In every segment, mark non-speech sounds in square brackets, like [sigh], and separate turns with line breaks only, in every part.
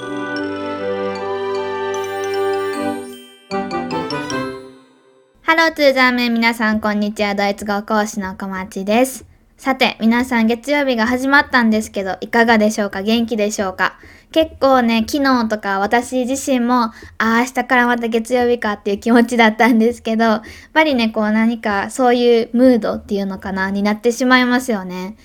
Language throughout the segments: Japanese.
ハローツーザーメン皆さんこんにちは。ドイツ語講師の小町です。さて皆さん月曜日が始まったんですけどいかがでしょうか？元気でしょうか？結構ね昨日とか私自身もああ明日からまた月曜日かっていう気持ちだったんですけどやっぱりねこう何かそういうムードっていうのかなになってしまいますよね。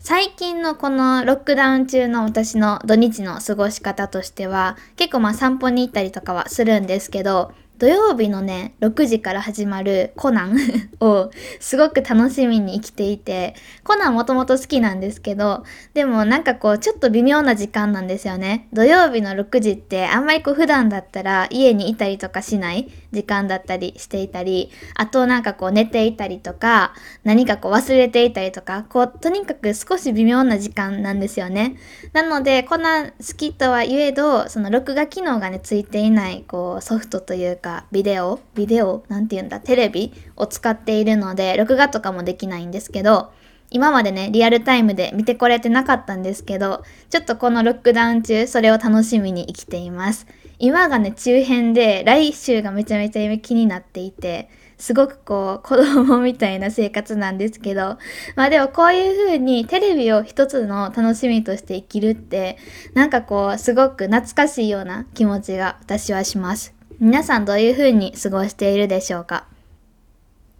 最近のこのロックダウン中の私の土日の過ごし方としては結構まあ散歩に行ったりとかはするんですけど土曜日のね、6時から始まるコナン [laughs] をすごく楽しみに生きていて、コナンもともと好きなんですけど、でもなんかこう、ちょっと微妙な時間なんですよね。土曜日の6時ってあんまりこう普段だったら家にいたりとかしない時間だったりしていたり、あとなんかこう寝ていたりとか、何かこう忘れていたりとか、こう、とにかく少し微妙な時間なんですよね。なので、コナン好きとは言えど、その録画機能がね、ついていない、こう、ソフトというか、ビデオビデオなんて言うんだテレビを使っているので録画とかもできないんですけど今までねリアルタイムで見てこれてなかったんですけどちょっとこのロックダウン中それを楽しみに生きています今がね中編で来週がめちゃめちゃ気になっていてすごくこう子供みたいな生活なんですけど、まあでもこういう風にテレビを一つの楽しみとして生きるって、なんかこうすごく懐かしいような気持ちが私はします。皆さんどういう風に過ごしているでしょうか？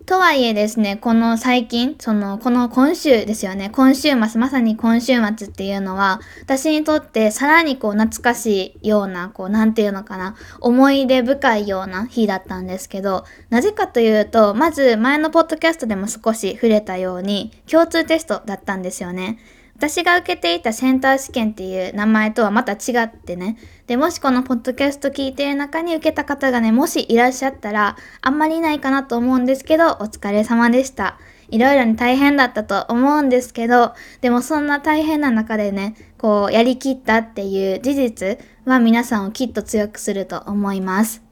とはいえですね、この最近、その、この今週ですよね、今週末、まさに今週末っていうのは、私にとってさらにこう懐かしいような、こう、なんていうのかな、思い出深いような日だったんですけど、なぜかというと、まず前のポッドキャストでも少し触れたように、共通テストだったんですよね。私が受けていたセンター試験っていう名前とはまた違ってね。で、もしこのポッドキャスト聞いてる中に受けた方がね、もしいらっしゃったら、あんまりいないかなと思うんですけど、お疲れ様でした。いろいろに大変だったと思うんですけど、でもそんな大変な中でね、こう、やりきったっていう事実は皆さんをきっと強くすると思います。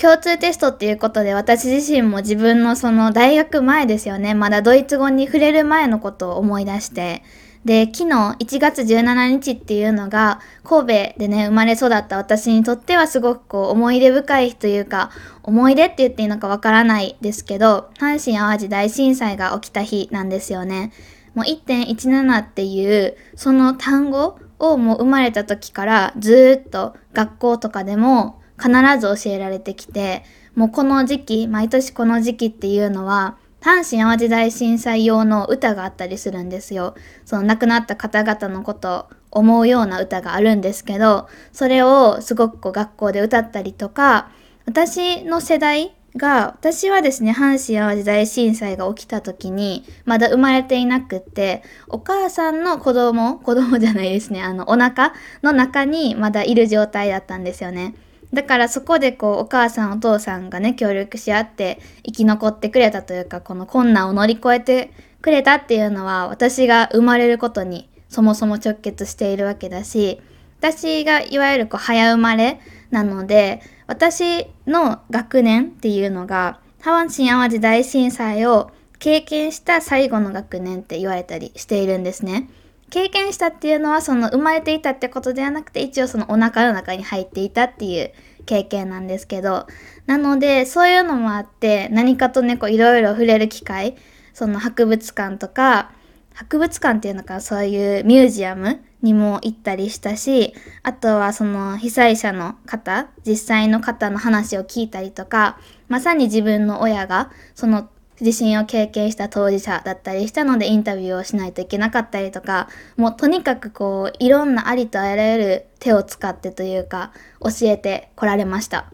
共通テストっていうことで私自身も自分のその大学前ですよね。まだドイツ語に触れる前のことを思い出して。で、昨日1月17日っていうのが神戸でね、生まれ育った私にとってはすごくこう思い出深い日というか、思い出って言っていいのかわからないですけど、阪神淡路大震災が起きた日なんですよね。もう1.17っていうその単語をもう生まれた時からずっと学校とかでも必ず教えられてきて、もうこの時期、毎年この時期っていうのは、阪神淡路大震災用の歌があったりするんですよ。その亡くなった方々のことを思うような歌があるんですけど、それをすごくこう学校で歌ったりとか、私の世代が、私はですね、阪神淡路大震災が起きた時に、まだ生まれていなくって、お母さんの子供、子供じゃないですね、あの、お腹の中にまだいる状態だったんですよね。だからそこでこうお母さんお父さんがね協力し合って生き残ってくれたというかこの困難を乗り越えてくれたっていうのは私が生まれることにそもそも直結しているわけだし私がいわゆるこう早生まれなので私の学年っていうのが阪神・淡路大震災を経験した最後の学年って言われたりしているんですね。経験したっていうのはその生まれていたってことではなくて一応そのお腹の中に入っていたっていう経験なんですけどなのでそういうのもあって何かとねこういろいろ触れる機会その博物館とか博物館っていうのかそういうミュージアムにも行ったりしたしあとはその被災者の方実際の方の話を聞いたりとかまさに自分の親がその地震を経験した当事者だったりしたのでインタビューをしないといけなかったりとかもうとにかくこういろんなありとあらゆる手を使ってというか教えてこられました。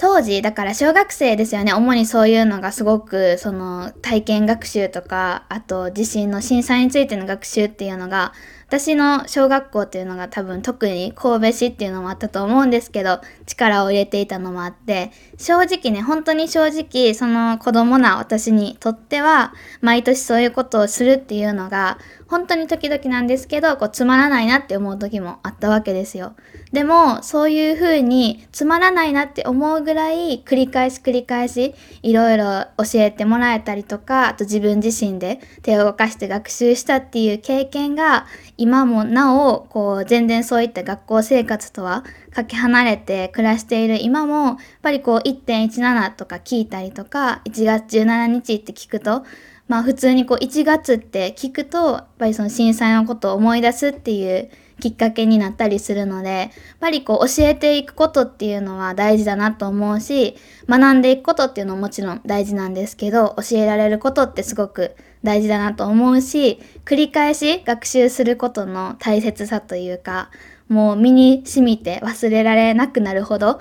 当時、だから小学生ですよね。主にそういうのがすごく、その体験学習とか、あと地震の震災についての学習っていうのが私の小学校っていうのが多分特に神戸市っていうのもあったと思うんですけど、力を入れていたのもあって、正直ね、本当に正直、その子供な私にとっては、毎年そういうことをするっていうのが、本当に時々なんですけど、こうつまらないなって思う時もあったわけですよ。でも、そういう風につまらないなって思うぐらい繰り返し繰り返しいろいろ教えてもらえたりとか、あと自分自身で手を動かして学習したっていう経験が今もなおこう全然そういった学校生活とはかけ離れて暮らしている今もやっぱりこう1.17とか聞いたりとか1月17日って聞くとまあ普通にこう1月って聞くとやっぱりその震災のことを思い出すっていうきっかけになったりするのでやっぱりこう教えていくことっていうのは大事だなと思うし学んでいくことっていうのももちろん大事なんですけど教えられることってすごく大事だなと思うし繰り返し学習することの大切さというかもう身に染みて忘れられなくなるほど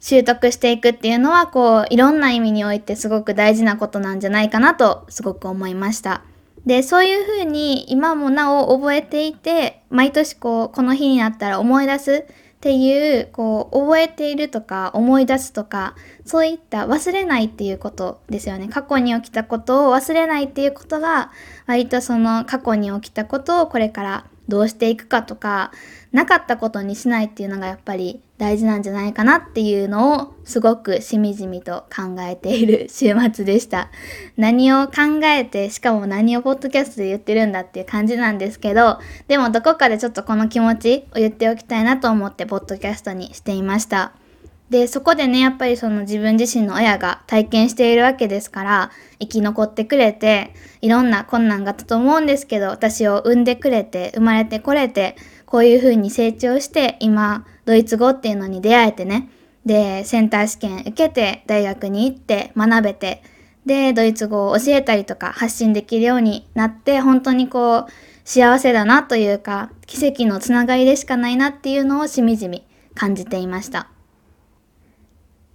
習得していくっていうのはこういろんな意味においてすごく大事なことなんじゃないかなとすごく思いました。で、そういうふうに今もなお覚えていて、毎年こう、この日になったら思い出すっていう、こう、覚えているとか思い出すとか、そういった忘れないっていうことですよね。過去に起きたことを忘れないっていうことが、割とその過去に起きたことをこれからどうしていくかとか、なかったことにしないっていうのがやっぱり大事なんじゃないかなっていうのをすごくしみじみと考えている週末でした。[laughs] 何を考えて、しかも何をポッドキャストで言ってるんだっていう感じなんですけど、でもどこかでちょっとこの気持ちを言っておきたいなと思ってポッドキャストにしていました。で、そこでね、やっぱりその自分自身の親が体験しているわけですから、生き残ってくれて、いろんな困難があったと思うんですけど、私を産んでくれて、生まれてこれて、こういう風に成長して、今、ドイツ語っていうのに出会えてね、で、センター試験受けて、大学に行って学べて、で、ドイツ語を教えたりとか発信できるようになって、本当にこう、幸せだなというか、奇跡のつながりでしかないなっていうのをしみじみ感じていました。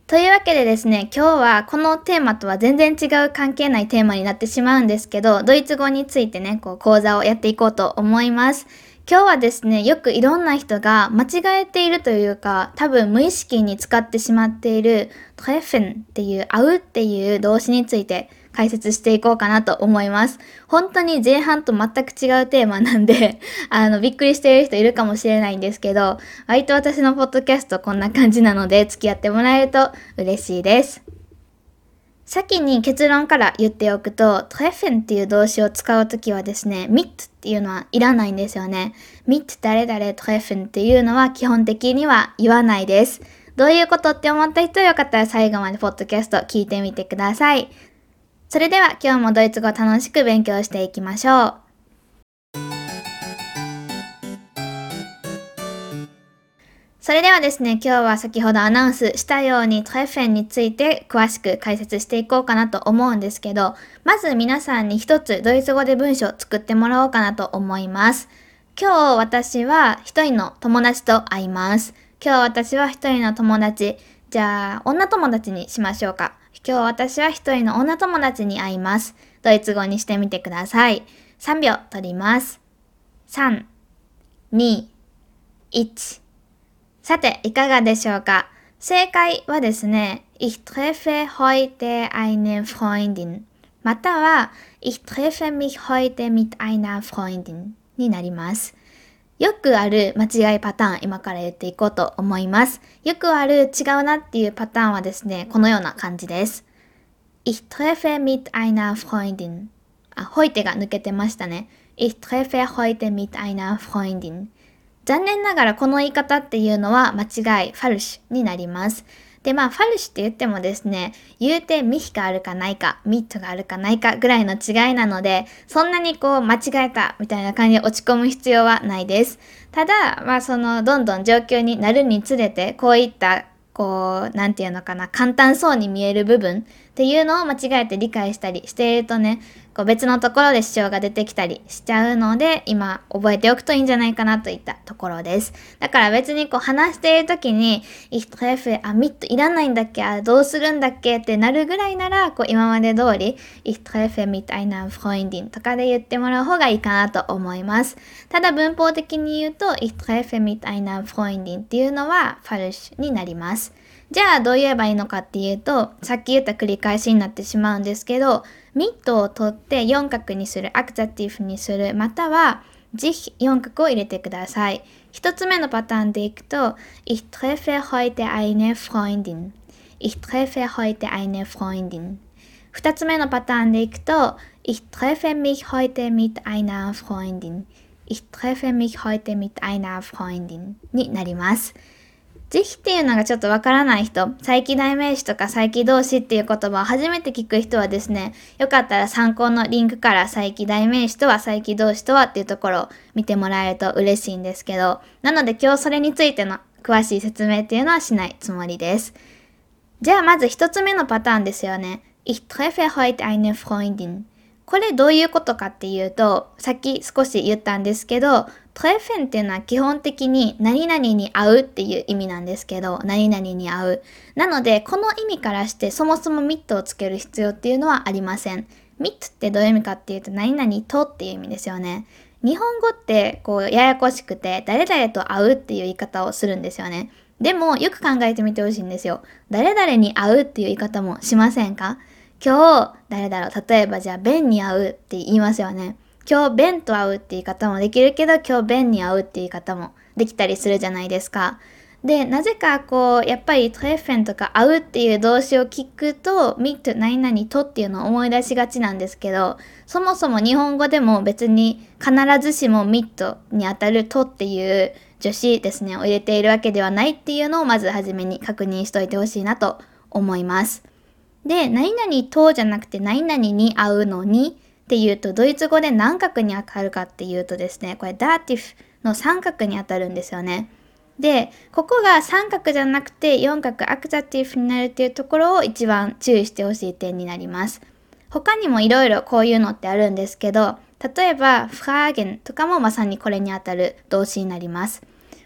というわけでですね、今日はこのテーマとは全然違う関係ないテーマになってしまうんですけど、ドイツ語についてね、こう講座をやっていこうと思います。今日はですね、よくいろんな人が間違えているというか、多分無意識に使ってしまっているトレフェンっていう、会うっていう動詞について解説していこうかなと思います。本当に前半と全く違うテーマなんで [laughs] あの、びっくりしている人いるかもしれないんですけど、割と私のポッドキャストこんな感じなので、付き合ってもらえると嬉しいです。先に結論から言っておくと、トレフェンっていう動詞を使うときはですね、ミットっていうのはいらないんですよね。ミット誰々トレフェンっていうのは基本的には言わないです。どういうことって思った人よかったら最後までポッドキャスト聞いてみてください。それでは今日もドイツ語楽しく勉強していきましょう。それではですね、今日は先ほどアナウンスしたようにトレフェンについて詳しく解説していこうかなと思うんですけど、まず皆さんに一つドイツ語で文章を作ってもらおうかなと思います。今日私は一人の友達と会います。今日私は一人の友達、じゃあ女友達にしましょうか。今日私は一人の女友達に会います。ドイツ語にしてみてください。3秒取ります。3、2、1。さて、いかがでしょうか正解はですね、Ich treffe heute eine Freundin または Ich treffe mich heute mit einer Freundin になります。よくある間違いパターン、今から言っていこうと思います。よくある違うなっていうパターンはですね、このような感じです。Ich treffe mit einer Freundin. あ、ほいてが抜けてましたね。Ich treffe heute mit einer Freundin. 残念ながらこの言い方っていうのは間違い、ファルシュになります。で、まあ、ファルシュって言ってもですね、言うてミヒがあるかないか、ミットがあるかないかぐらいの違いなので、そんなにこう、間違えたみたいな感じで落ち込む必要はないです。ただ、まあ、その、どんどん状況になるにつれて、こういった、こう、なんていうのかな、簡単そうに見える部分っていうのを間違えて理解したりしているとね、こう別のところで主張が出てきたりしちゃうので、今覚えておくといいんじゃないかなといったところです。だから別にこう話している時に、ich treffe, あ、ミットいらないんだっけ？あ、どうするんだっけ？ってなるぐらいなら、こう今まで通り、ich treffe mit einer Freundin とかで言ってもらう方がいいかなと思います。ただ文法的に言うと、ich treffe mit einer Freundin っていうのは falsch になります。じゃあどう言えばいいのかっていうと、さっき言った繰り返しになってしまうんですけど、ミットを取って4角にする、アクザティブにする、または、ぜひ4角を入れてください。一つ目のパターンでいくと、Ich treffe heute eine Freundin. Ich treffe heute eine Freundin. 二つ目のパターンでいくと、Ich treffe mich heute mit einer Freundin. Ich treffe mich heute mit einer Freundin になります。是非っていうのがちょっとわからない人、再起代名詞とか再起動詞っていう言葉を初めて聞く人はですね、よかったら参考のリンクから再起代名詞とは再起動詞とはっていうところを見てもらえると嬉しいんですけど、なので今日それについての詳しい説明っていうのはしないつもりです。じゃあまず一つ目のパターンですよね。Ich treffe heute eine Freundin. これどういうことかっていうと、さっき少し言ったんですけど、トレフェンっていうのは基本的に何々に合うっていう意味なんですけど、何々に合う。なので、この意味からしてそもそもミットをつける必要っていうのはありません。ミットってどういう意味かっていうと、何々とっていう意味ですよね。日本語ってこうややこしくて、誰々と合うっていう言い方をするんですよね。でも、よく考えてみてほしいんですよ。誰々に合うっていう言い方もしませんか？今日、誰だろう例えばじゃあ、ベンに会うって言いますよね。今日、ベンと会うって言い方もできるけど、今日、ベンに会うって言い方もできたりするじゃないですか。で、なぜかこう、やっぱりトレフェンとか会うっていう動詞を聞くと、ミット何々とっていうのを思い出しがちなんですけど、そもそも日本語でも別に必ずしもミットにあたるとっていう助詞ですね、を入れているわけではないっていうのをまずはじめに確認しといてほしいなと思います。で、何々とじゃなくて何々に合うのにっていうと、ドイツ語で何角に当たるかっていうとですね、これダーティフの三角に当たるんですよね。で、ここが三角じゃなくて四角アクザティフになるっていうところを一番注意してほしい点になります。他にもいろいろこういうのってあるんですけど、例えば、フラーゲンとかもまさにこれにあたる動詞になります。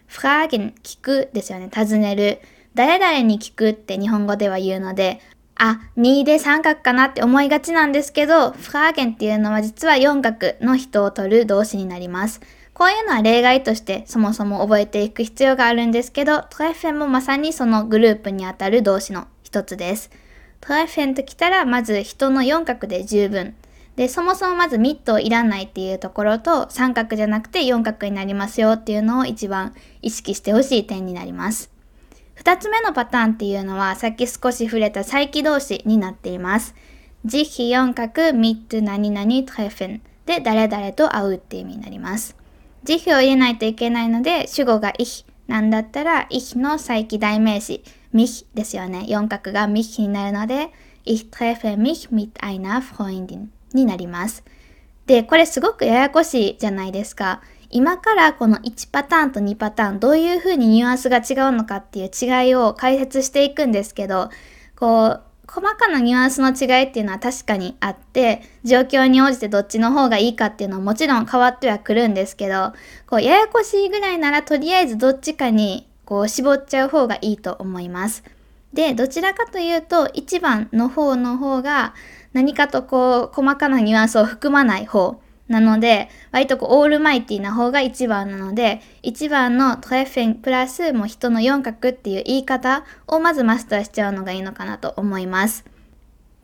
フラーゲン、聞くですよね。尋ねる。誰々に聞くって日本語では言うので、あ、2で三角かなって思いがちなんですけど、フラーゲンっていうのは実は四角の人を取る動詞になります。こういうのは例外としてそもそも覚えていく必要があるんですけど、トライフェンもまさにそのグループにあたる動詞の一つです。トライフェンときたらまず人の四角で十分。で、そもそもまずミットいらないっていうところと三角じゃなくて四角になりますよっていうのを一番意識してほしい点になります。二つ目のパターンっていうのは、さっき少し触れた再起動詞になっています。慈悲四角ミット何々トレフェンで誰々と会うっていう意味になります。慈悲を入れないといけないので、主語がイヒなんだったら、イヒの再起代名詞、ミヒですよね。四角がミヒになるので、Ich treffe mich mit einer Freundin になります。で、これすごくややこしいじゃないですか。今からこの1パターンと2パターンどういう風にニュアンスが違うのかっていう違いを解説していくんですけど、こう、細かなニュアンスの違いっていうのは確かにあって、状況に応じてどっちの方がいいかっていうのはもちろん変わってはくるんですけど、こう、ややこしいぐらいならとりあえずどっちかにこう絞っちゃう方がいいと思います。で、どちらかというと、1番の方の方が何かとこう、細かなニュアンスを含まない方なので、割とこうオールマイティな方が1番なので、1番のトレフェンプラスも人の4角っていう言い方をまずマスターしちゃうのがいいのかなと思います。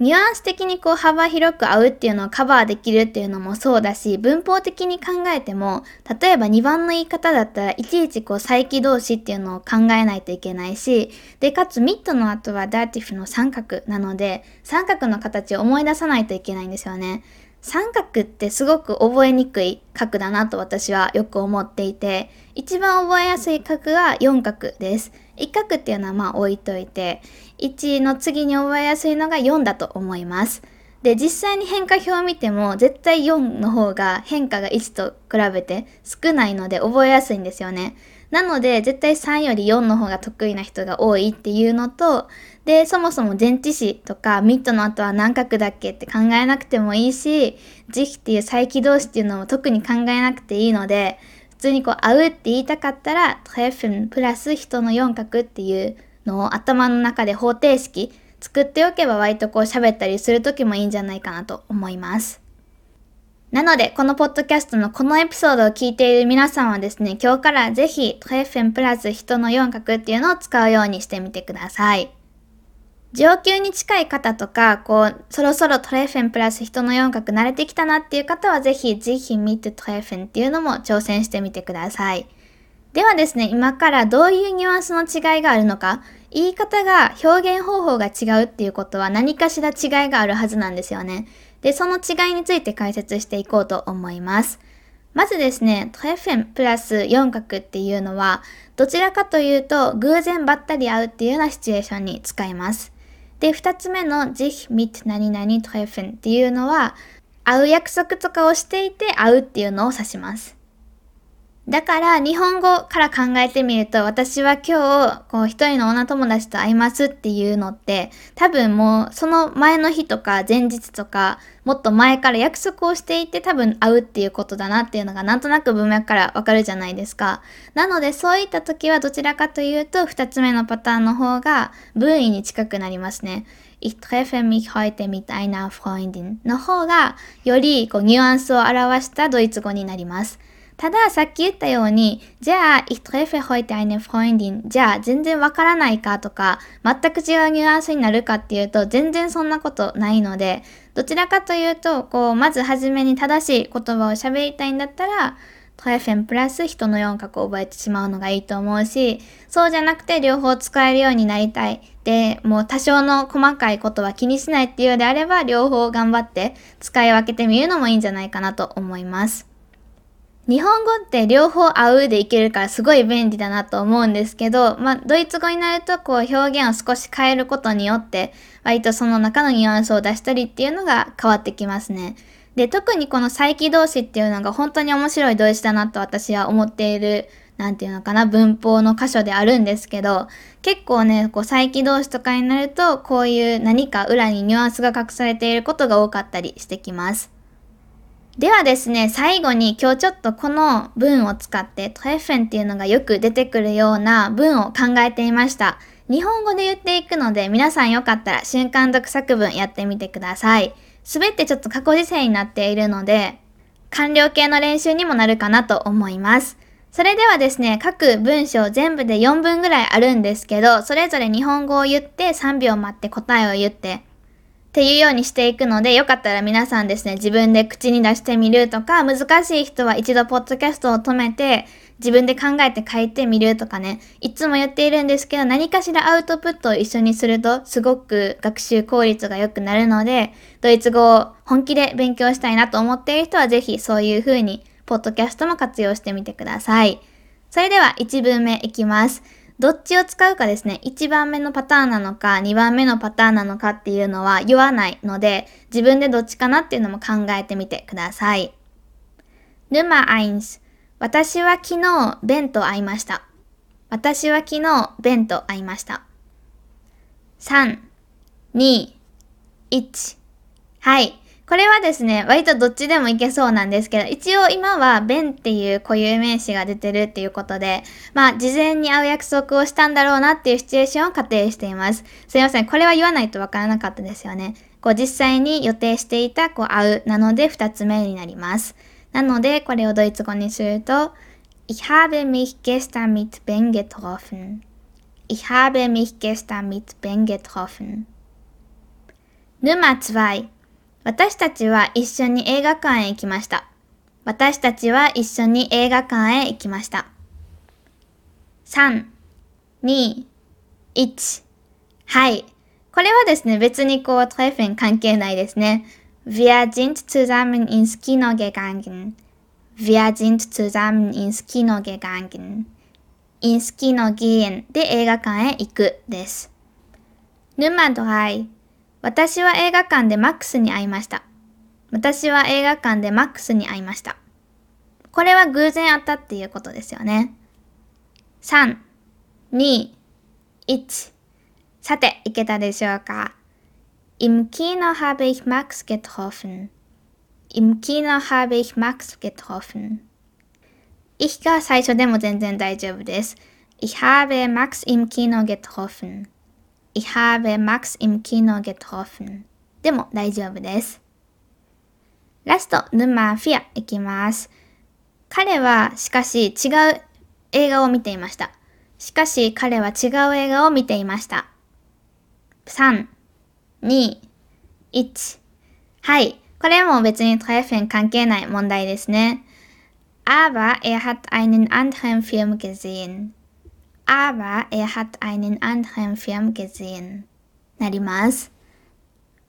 ニュアンス的にこう幅広く合うっていうのをカバーできるっていうのもそうだし、文法的に考えても、例えば2番の言い方だったらいちいちこう再起動詞っていうのを考えないといけないし、で、かつミッドの後はダーティフの三角なので、三角の形を思い出さないといけないんですよね。三角ってすごく覚えにくい角だなと私はよく思っていて、一番覚えやすい角が四角です。一角っていうのはまあ置いといて、1の次に覚えやすいのが4だと思います。で、実際に変化表を見ても、絶対4の方が変化が1と比べて少ないので覚えやすいんですよね。なので、絶対3より4の方が得意な人が多いっていうのと、で、そもそも前置詞とかミッドの後は何角だっけって考えなくてもいいし、慈悲っていう再起動詞っていうのも特に考えなくていいので、普通にこう、会うって言いたかったら、トレフンプラス人の4角っていうのを頭の中で方程式作っておけば割とこう喋ったりする時もいいんじゃないかなと思います。なので、このポッドキャストのこのエピソードを聞いている皆さんはですね、今日からぜひトレフェンプラス人の4角っていうのを使うようにしてみてください。上級に近い方とか、こう、そろそろトレフェンプラス人の4角慣れてきたなっていう方はぜひ、ぜひ見てトレフェンっていうのも挑戦してみてください。ではですね、今からどういうニュアンスの違いがあるのか、言い方が表現方法が違うっていうことは何かしら違いがあるはずなんですよね。で、その違いについて解説していこうと思います。まずですね、トレフェンプラス四角っていうのは、どちらかというと偶然ばったり会うっていうようなシチュエーションに使います。で、二つ目の sich mit 何々トレフェンっていうのは、会う約束とかをしていて会うっていうのを指します。だから日本語から考えてみると私は今日こう一人の女友達と会いますっていうのって多分もうその前の日とか前日とかもっと前から約束をしていて多分会うっていうことだなっていうのがなんとなく文脈からわかるじゃないですか。なのでそういった時はどちらかというと二つ目のパターンの方が文意に近くなりますね。Ich treffe mich heute mit einer Freundin の方がよりこうニュアンスを表したドイツ語になります。ただ、さっき言ったように、じゃあ、ich treffe heute eine Freundin じゃあ、全然わからないかとか、全く違うニュアンスになるかっていうと、全然そんなことないので、どちらかというと、こう、まずはじめに正しい言葉を喋りたいんだったら、トレフェンプラス人の4角を覚えてしまうのがいいと思うし、そうじゃなくて両方使えるようになりたい。で、もう多少の細かいことは気にしないっていうようであれば、両方頑張って使い分けてみるのもいいんじゃないかなと思います。日本語って両方合うでいけるからすごい便利だなと思うんですけど、まあ、ドイツ語になるとこう表現を少し変えることによって、割とその中のニュアンスを出したりっていうのが変わってきますね。で、特にこの再起動詞っていうのが本当に面白い動詞だなと私は思っている、なんていうのかな、文法の箇所であるんですけど、結構ね、こう再起動詞とかになると、こういう何か裏にニュアンスが隠されていることが多かったりしてきます。ではですね、最後に今日ちょっとこの文を使ってトレフェンっていうのがよく出てくるような文を考えていました。日本語で言っていくので皆さんよかったら瞬間読作文やってみてください。すべてちょっと過去時制になっているので、完了形の練習にもなるかなと思います。それではですね、各文章全部で4文ぐらいあるんですけど、それぞれ日本語を言って3秒待って答えを言ってっていうようにしていくので、よかったら皆さんですね、自分で口に出してみるとか、難しい人は一度ポッドキャストを止めて、自分で考えて書いてみるとかね、いつも言っているんですけど、何かしらアウトプットを一緒にすると、すごく学習効率が良くなるので、ドイツ語を本気で勉強したいなと思っている人は、ぜひそういう風に、ポッドキャストも活用してみてください。それでは1文目いきます。どっちを使うかですね、1番目のパターンなのか、2番目のパターンなのかっていうのは言わないので、自分でどっちかなっていうのも考えてみてください。Nummer 1私は昨日、ベンと会いました。私は昨日、ベンと会いました。3、2、1。はい。これはですね、割とどっちでもいけそうなんですけど、一応今はベンっていう固有名詞が出てるっていうことで、まあ、事前に会う約束をしたんだろうなっていうシチュエーションを仮定しています。すいません。これは言わないとわからなかったですよね。こう、実際に予定していた、こう、会うなので二つ目になります。なので、これをドイツ語にすると、Ich habe mich gestern mit Ben getroffen. Ich habe mich gestern mit Ben getroffen. Nummer 2私たちは一緒に映画館へ行きました。私たちは一緒に映画館へ行きました。3、2、1。はい。これはですね、別にこう、トレフェン関係ないですね。Wir sind zusammen ins Kino gegangen. Wir sind zusammen ins Kino gegangen. ins Kino gehen で映画館へ行くです。Nummer 3私は映画館でマックスに会いました。私は映画館でマックスに会いました。これは偶然会ったっていうことですよね。3、2、1。さて、いけたでしょうか Im Kino habe ich Max getroffen. Im Kino habe ich Max getroffen. Ich が最初でも全然大丈夫です。Ich habe Max im Kino getroffen. Ich habe Max im Kino getroffen. でも大丈夫です。ラスト、ヌマフィアいきます。彼はしかし違う映画を見ていました。しかし彼は違う映画を見ていました。3、2、1。はい。これも別にトレフェン関係ない問題ですね。Aber er hat einen anderen Film gesehen. Aber er hat einen anderen Film gesehen なります。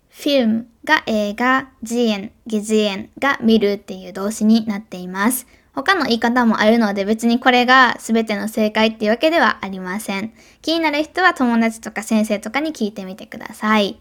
フィルムが映画、ジエン、ゲジエンが見るっていう動詞になっています。他の言い方もあるので別にこれが全ての正解っていうわけではありません。気になる人は友達とか先生とかに聞いてみてください。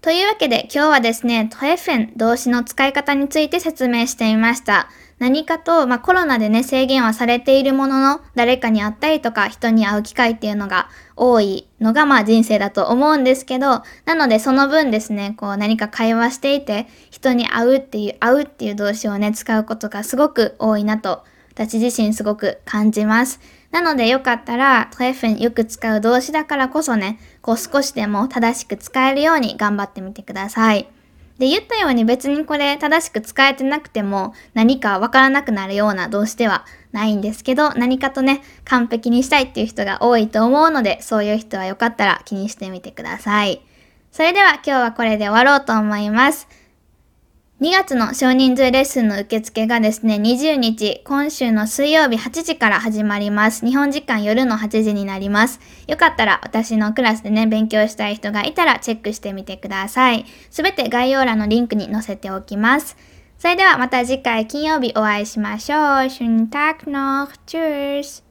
というわけで今日はですね、トエフェン動詞の使い方について説明してみました。何かと、まあ、コロナでね、制限はされているものの、誰かに会ったりとか、人に会う機会っていうのが多いのが、まあ、人生だと思うんですけど、なので、その分ですね、こう、何か会話していて、人に会うっていう、会うっていう動詞をね、使うことがすごく多いなと、私自身すごく感じます。なので、よかったら、トレフンよく使う動詞だからこそね、こう、少しでも正しく使えるように頑張ってみてください。で、言ったように別にこれ正しく使えてなくても何かわからなくなるような動詞ではないんですけど、何かとね、完璧にしたいっていう人が多いと思うので、そういう人はよかったら気にしてみてください。それでは今日はこれで終わろうと思います。2月の少人数レッスンの受付がですね、20日、今週の水曜日8時から始まります。日本時間夜の8時になります。よかったら私のクラスでね、勉強したい人がいたらチェックしてみてください。すべて概要欄のリンクに載せておきます。それではまた次回金曜日お会いしましょう。シュンタクノーチュース